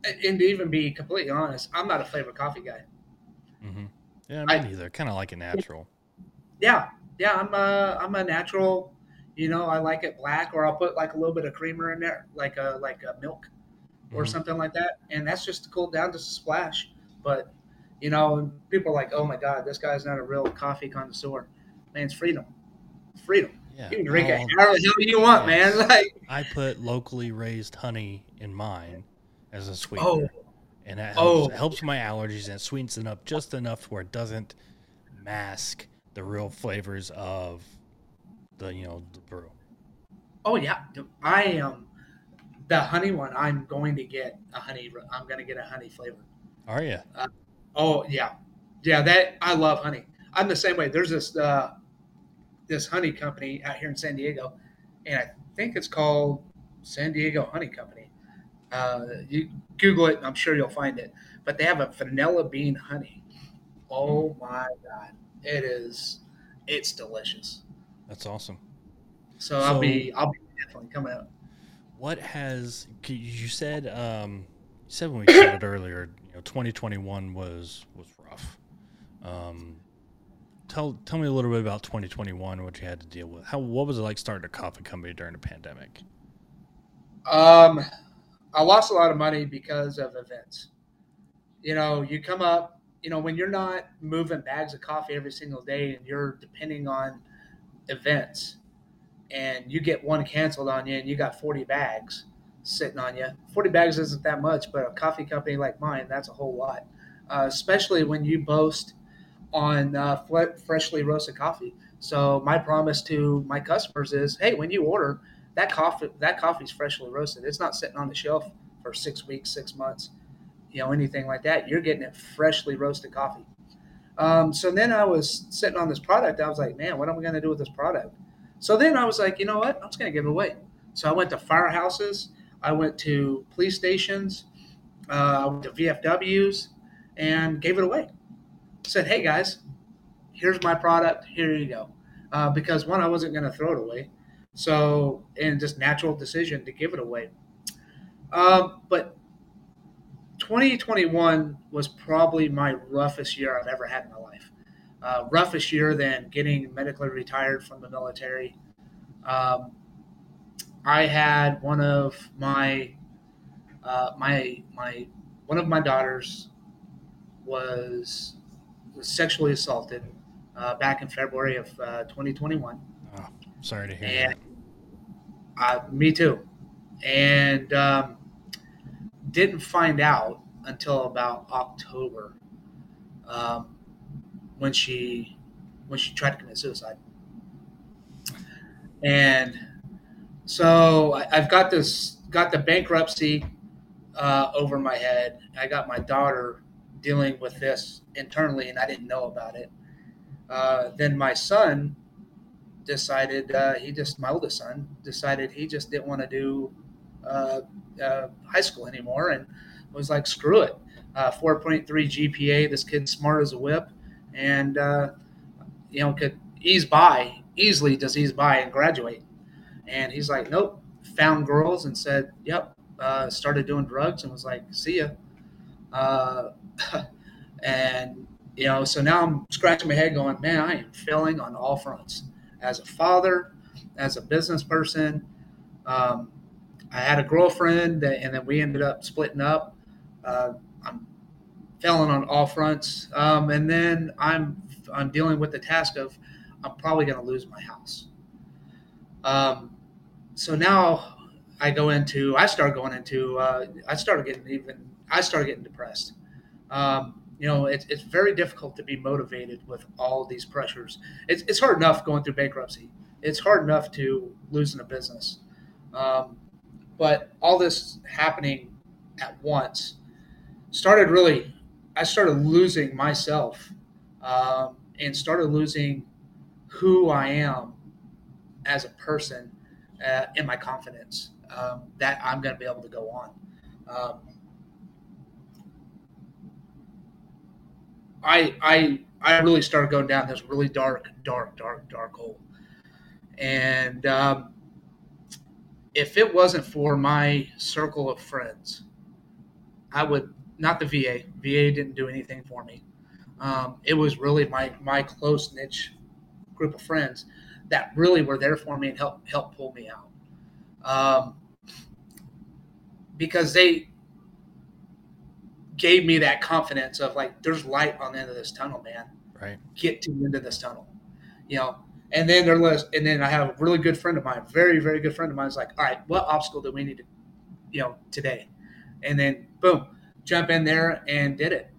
and to even be completely honest, I'm not a flavored coffee guy. Mm-hmm. Yeah, me I- neither. Kind of like a natural. Yeah, yeah, I'm a I'm a natural. You know, I like it black, or I'll put like a little bit of creamer in there, like a like a milk or Mhm. something like that, and that's just to cool down, just a splash. But you know, people are like, "Oh my God, this guy's not a real coffee connoisseur." Man, it's freedom, freedom. Yeah. You can drink it however the hell you want, Yes. man. Like, I put locally raised honey in mine as a sweetener. oh, and that Oh. helps, it helps my allergies and it sweetens it up just enough where it doesn't mask the real flavors of the you know the brew. Oh yeah, I am the honey one. I'm going to get a honey. I'm going to get a honey flavor. Are you? Oh yeah, yeah. That I love honey. I'm the same way. There's this uh, this honey company out here in San Diego, and I think it's called San Diego Honey Company. Uh, you Google it, and I'm sure you'll find it. But they have a vanilla bean honey. Oh my god, it is. It's delicious. That's awesome. So, I'll be I'll be definitely coming out. What has you said? Um, you said when we it earlier. You know, 2021 was was rough. Um, tell tell me a little bit about 2021. What you had to deal with. How what was it like starting a coffee company during the pandemic? Um, I lost a lot of money because of events. You know, you come up, you know, when you're not moving bags of coffee every single day and you're depending on events and you get one canceled on you and you got 40 bags sitting on you. 40 bags isn't that much, but a coffee company like mine, that's a whole lot. Uh, especially when you boast on uh, freshly roasted coffee. So my promise to my customers is, hey, when you order, that coffee that coffee's freshly roasted. It's not sitting on the shelf for six weeks, six months, you know, anything like that. You're getting it freshly roasted coffee. Um, so then I was sitting on this product. I was like, man, what am I going to do with this product? So then I was like, you know what? I'm just going to give it away. So I went to firehouses, I went to police stations, uh, I went to VFWs, and gave it away. Said, "Hey guys, here's my product. Here you go." Uh, because one, I wasn't going to throw it away, so and just natural decision to give it away. Um, but 2021 was probably my roughest year I've ever had in my life. Uh, roughest year than getting medically retired from the military. Um, I had one of my uh, my my one of my daughters was, was sexually assaulted uh, back in February of uh, 2021. Oh, sorry to hear and, that. Uh, me too. And um, didn't find out until about October um, when she when she tried to commit suicide. And so I, have got this got the bankruptcy uh, over my head. I got my daughter dealing with this internally, and I didn't know about it. Uh, then my son decided uh, he just my oldest son decided he just didn't want to do uh, high school anymore, and was like, screw it. Uh, 4.3 GPA. This kid's smart as a whip, and uh, you know could ease by easily just ease by and graduate. And he's like, nope. Found girls and said, yep. Uh, started doing drugs and was like, see ya. Uh, *laughs* and you know, so now I'm scratching my head, going, man, I am failing on all fronts. As a father, as a business person, um, I had a girlfriend, that, and then we ended up splitting up. Uh, I'm failing on all fronts, um, and then I'm I'm dealing with the task of I'm probably going to lose my house. Um, so now I go into I start going into uh, I started getting even I started getting depressed. Um, you know, it's, it's very difficult to be motivated with all these pressures. It's, it's hard enough going through bankruptcy. It's hard enough to losing a business. Um, but all this happening at once started really, I started losing myself um, and started losing who I am as a person uh, and my confidence um, that I'm going to be able to go on. Um, I I I really started going down this really dark, dark, dark, dark hole, and um, if it wasn't for my circle of friends, I would not the VA. VA didn't do anything for me. Um, it was really my my close niche group of friends that really were there for me and help help pull me out. Um, because they gave me that confidence of like, there's light on the end of this tunnel, man. Right. Get to the end of this tunnel, you know. And then there was, and then I have a really good friend of mine, very very good friend of mine, is like, all right, what obstacle do we need to, you know, today? And then boom, jump in there and did it.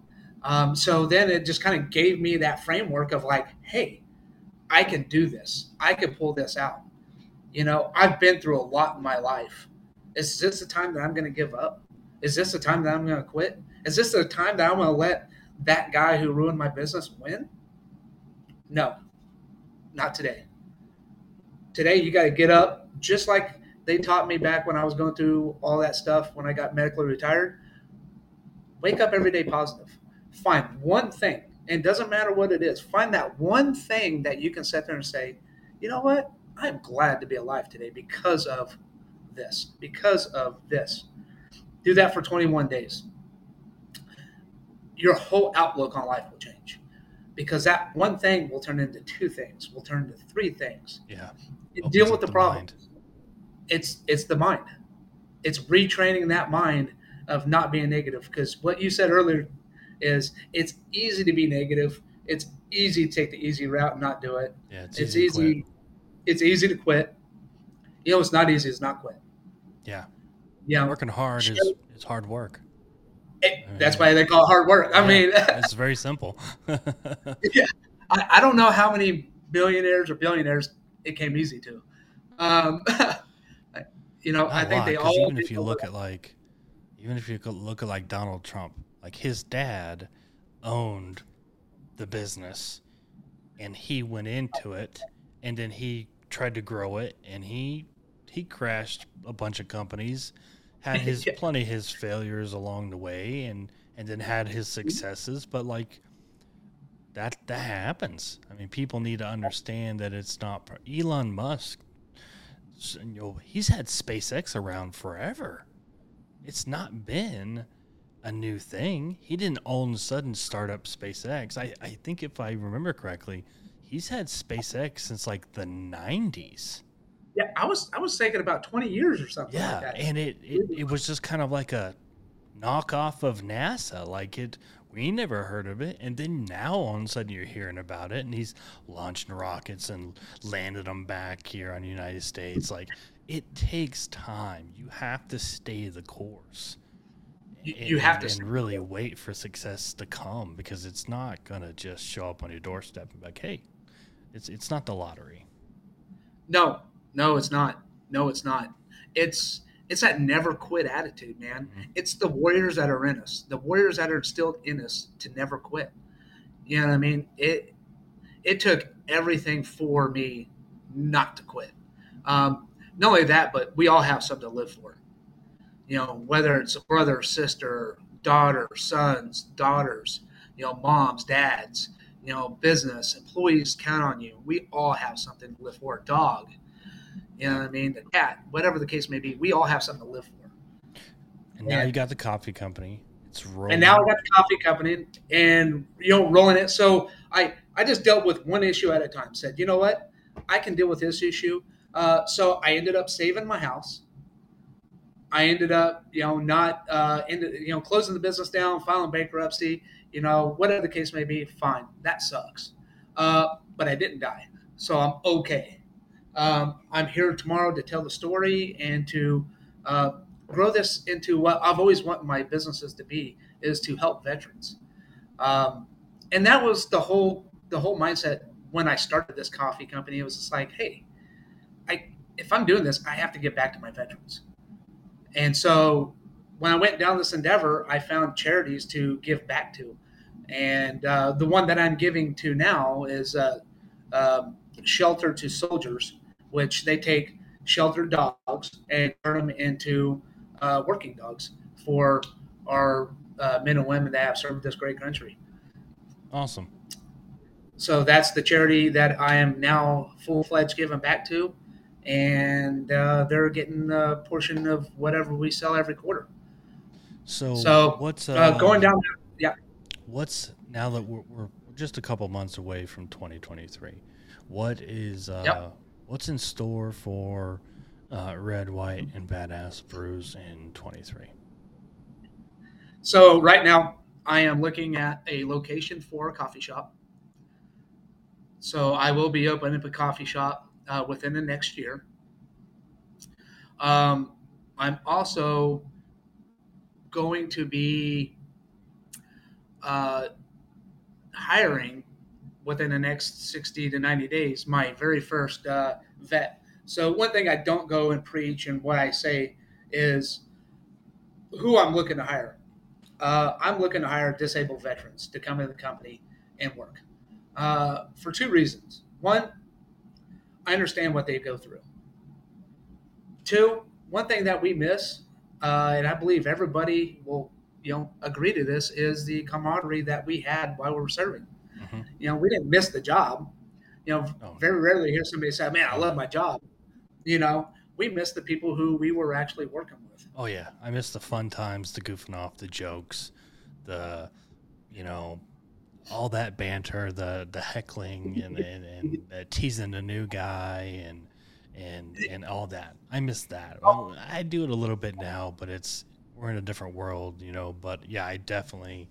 Um, so then it just kind of gave me that framework of like, hey, I can do this. I can pull this out. You know, I've been through a lot in my life. Is this the time that I'm going to give up? Is this the time that I'm going to quit? Is this the time that I'm going to let that guy who ruined my business win? No, not today. Today, you got to get up, just like they taught me back when I was going through all that stuff when I got medically retired. Wake up every day positive. Find one thing, and doesn't matter what it is. Find that one thing that you can sit there and say, you know what? I'm glad to be alive today because of this, because of this. Do that for 21 days your whole outlook on life will change because that one thing will turn into two things, will turn into three things. Yeah. Deal with the, the problem. Mind. It's it's the mind. It's retraining that mind of not being negative because what you said earlier is it's easy to be negative. It's easy to take the easy route and not do it. Yeah, it's, it's easy. easy it's easy to quit. You know, it's not easy. It's not quit. Yeah. Yeah. Working hard is, is hard work. It, that's why they call it hard work. I yeah, mean, it's *laughs* very simple. *laughs* yeah, I, I, don't know how many billionaires or billionaires it came easy to. Um, *laughs* you know, Not I think lot, they all. Even if you look at like, even if you look at like Donald Trump, like his dad owned the business, and he went into it, and then he tried to grow it, and he He crashed a bunch of companies, had *laughs* his Yeah. plenty of his failures along the way, and and then had his successes. But like that that happens. I mean, people need to understand that it's not Elon Musk. You know, he's had SpaceX around forever. It's not been a new thing. He didn't all of a sudden start up SpaceX. I, I think if I remember correctly, he's had SpaceX since like the nineties. Yeah, I was I was thinking about twenty years or something Yeah, like that. and it, it it was just kind of like a knockoff of NASA. Like it, we never heard of it, and then now all of a sudden you're hearing about it, and he's launching rockets and landed them back here on the United States. Like it takes time. You have to stay the course. You- and- you have to and really wait for success to come because it's not gonna just show up on your doorstep and be like, hey, it's it's not the lottery. No, no, it's not. No, it's not. It's it's that never quit attitude, man. Mhm. It's the warriors that are in us, the warriors that are instilled in us to never quit. You know what I mean? It it took everything for me not to quit. Um, not only that, but we all have something to live for. You know, whether it's a brother, sister, daughter, sons, daughters, you know, moms, dads, you know, business, employees count on you. We all have something to live for. A dog, you know what I mean? The cat, whatever the case may be, we all have something to live for. And now Yeah. you got the coffee company. It's rolling. And now I got the coffee company and you know rolling it. So I I just dealt with one issue at a time. Said you know what, I can deal with this issue. Uh, so I ended up saving my house. I ended up you know not uh, ended, you know closing the business down, filing bankruptcy. You know whatever the case may be, fine. That sucks. Uh, but I didn't die, so I'm okay. Um, I'm here tomorrow to tell the story and to uh, grow this into what I've always wanted my businesses to be is to help veterans. Um, and that was the whole the whole mindset when I started this coffee company. It was just like, hey, I if I'm doing this, I have to give back to my veterans. And so when I went down this endeavor, I found charities to give back to. And uh, the one that I'm giving to now is uh, um Shelter to Soldiers, which they take sheltered dogs and turn them into uh, working dogs for our uh, men and women that have served this great country. awesome. So that's the charity that I am now full fledged giving back to, and uh, they're getting a portion of whatever we sell every quarter. So, So, what's uh, Uh, going down, yeah. What's now that we're, we're just a couple months away from 2023? What is uh, Yep. What's in store for uh, Red, White, and Badass Brews in 23? So right now, I am looking at a location for a coffee shop. So I will be opening up a coffee shop uh, within the next year. Um, I'm also going to be uh, hiring within the next 60 to 90 days my very first uh, vet. So one thing I don't go and preach and what I say is who I'm looking to hire. Uh, I'm looking to hire disabled veterans to come into the company and work uh, for two reasons. One, I understand what they go through. Two, one thing that we miss, uh, and I believe everybody will, you know, agree to this, is the camaraderie that we had while we were serving. Mhm. You know, we didn't miss the job. You know, Oh. very rarely hear somebody say, "Man, I love my job." You know, we miss the people who we were actually working with. Oh yeah, I miss the fun times, the goofing off, the jokes, the you know, all that banter, the the heckling and and, and *laughs* uh, teasing the new guy and and and all that. I miss that. Well, I do it a little bit now, but it's we're in a different world, you know. But yeah, I definitely,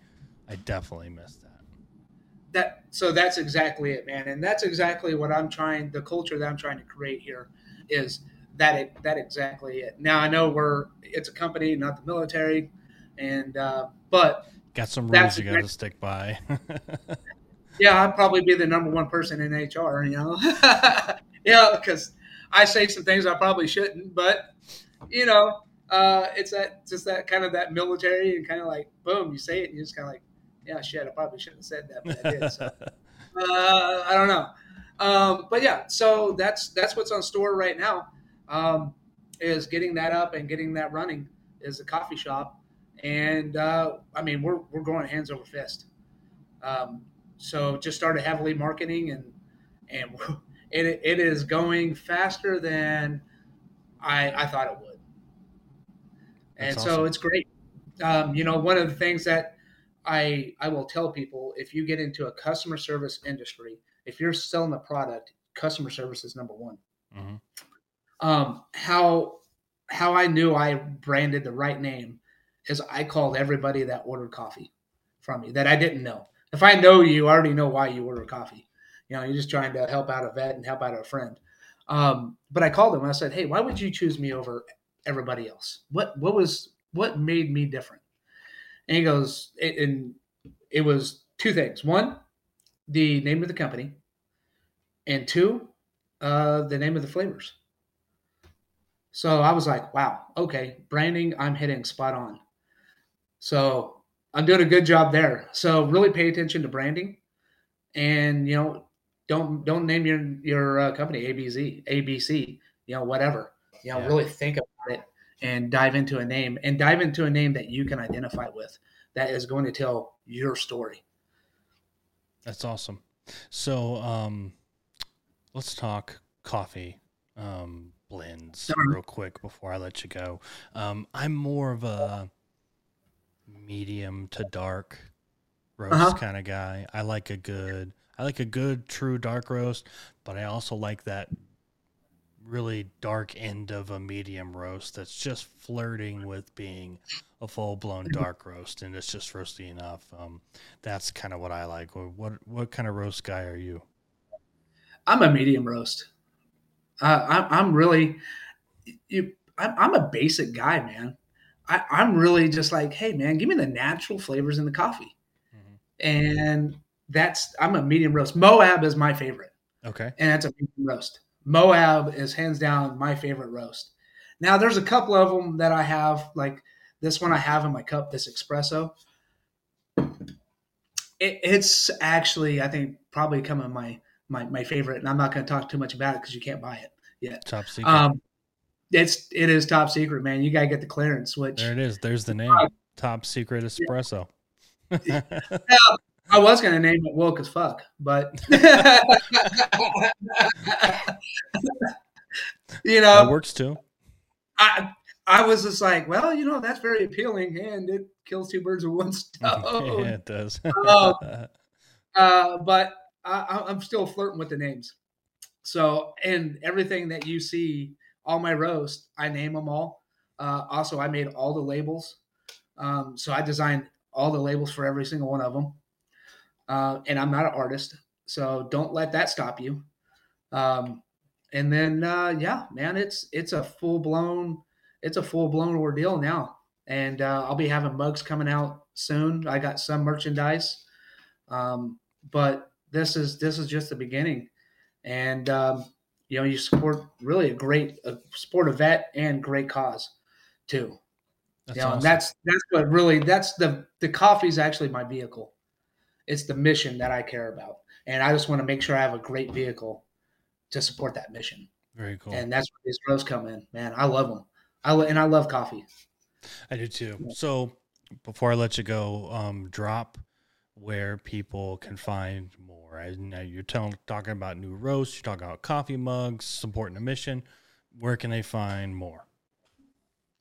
I definitely miss that. That so that's exactly it man. And that's exactly what i'm trying the culture that i'm trying to create here is that it that exactly it. Now i know we're it's a company not the military and uh, but Got some rules you got to stick by. *laughs* yeah i'd probably be the number one person in hr you know? *laughs* Yeah because i say some things i probably shouldn't but you know uh, it's that just that kind of that military and kind of like boom you say it and you just kind of like yeah shit i probably shouldn't have said that but i did so *laughs* uh, I don't know. Um, but yeah, so that's that's what's on store right now. Um, is getting that up and getting that running is a coffee shop, and uh, I mean we're we're going hands over fist. Um, so just started heavily marketing and and *laughs* it, it is going faster than I, I thought it would. And That's so awesome. it's great. Um, you know, one of the things that I I will tell people if you get into a customer service industry, if you're selling a product, customer service is number one. Mm-hmm. Um, how how I knew I branded the right name is I called everybody that ordered coffee from me that I didn't know. If I know you, I already know why you order coffee. You know, you're just trying to help out a vet and help out a friend. Um, but I called them and I said, "Hey, why would you choose me over everybody else? What what was what made me different?" And he goes, it, and it was two things. One, the name of the company, and two, uh, the name of the flavors. So I was like, wow, okay, branding, I'm hitting spot on. So I'm doing a good job there. So really pay attention to branding, and you know, don't don't name your your uh, company ABC, ABC, you know, whatever. You know, yeah. really think about and dive into a name and dive into a name that you can identify with that is going to tell your story. That's awesome. So, um, let's talk coffee um, blends real quick before I let you go. Um, I'm more of a medium to dark roast uh-huh. kind of guy. I like a good I like a good true dark roast, but I also like that really dark end of a medium roast that's just flirting with being a full blown mm-hmm. dark roast, and it's just roasty enough. Um, that's kind of what I like. What what kind of roast guy are you? I'm a medium roast. Uh, I'm, I'm really you. I'm, I'm a basic guy, man. I, I'm really just like, hey, man, give me the natural flavors in the coffee, mm-hmm. and that's I'm a medium roast. Moab is my favorite. Okay. And that's a medium roast. Moab is hands down my favorite roast. Now there's a couple of them that I have, like this one I have in my cup, this espresso. It, it's actually, I think, probably coming my my my favorite, and I'm not going to talk too much about it because you can't buy it yet. Top secret. Um, it's it is top secret, man. You got to get the clearance. Which there it is. There's the name. Uh, top secret espresso. *laughs* Yeah. I was gonna name it woke as fuck, but *laughs* you know, it works too. I I was just like, well, you know, that's very appealing, and it kills two birds with one *laughs* stone. yeah, it does. uh, *laughs* uh, but I, I'm still flirting with the names. So, and everything that you see, all my roast, I name them all. Uh, also, I made all the labels. Um, so I designed all the labels for every single one of them uh, and I'm not an artist, so don't let that stop you. Um, and then uh, yeah, man, it's it's a full blown it's a full blown ordeal now, and uh, I'll be having mugs coming out soon. I got some merchandise, um, but this is this is just the beginning, and um, you know you support really a great a support a vet and great cause too. That's you know, awesome. that's that's what really that's the the coffee is actually my vehicle it's the mission that I care about, and I just want to make sure I have a great vehicle to support that mission. Very cool. And that's where these grows come in, man. I love them. I lo- and I love coffee. I do too. So before I let you go, um, drop where people can find more. I you're telling, talking about new roasts, you're talking about coffee mugs, supporting the mission. Where can they find more?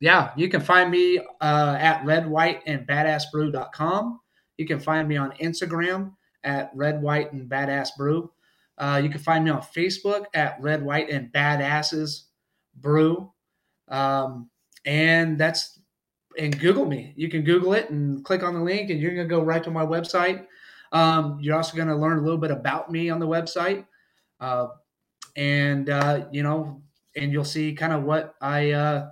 Yeah, you can find me uh, at red, white, and badassbrew.com. You can find me on Instagram at Red, White, and Badass Brew. Uh, you can find me on Facebook at Red, White, and Badasses Brew. Um, and that's and Google me. You can Google it and click on the link, and you're going to go right to my website. Um, you're also going to learn a little bit about me on the website, uh, and uh, you know, and you'll see kind of what I uh,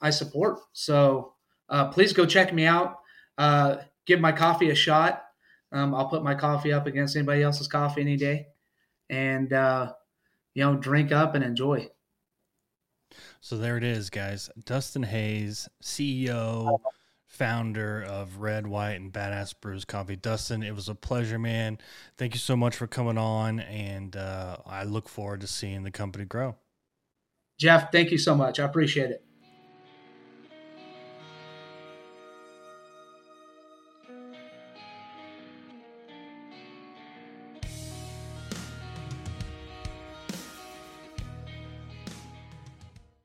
I support. So uh, please go check me out. Give my coffee a shot. Um, I'll put my coffee up against anybody else's coffee any day, and uh, you know, drink up and enjoy. So there it is, guys. Dustin Hayes, CEO, founder of Red, White, and Badass Brews Coffee. Dustin, it was a pleasure, man. Thank you so much for coming on, and uh, I look forward to seeing the company grow. Jeff, thank you so much. I appreciate it.